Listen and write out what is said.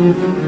Mm-hmm.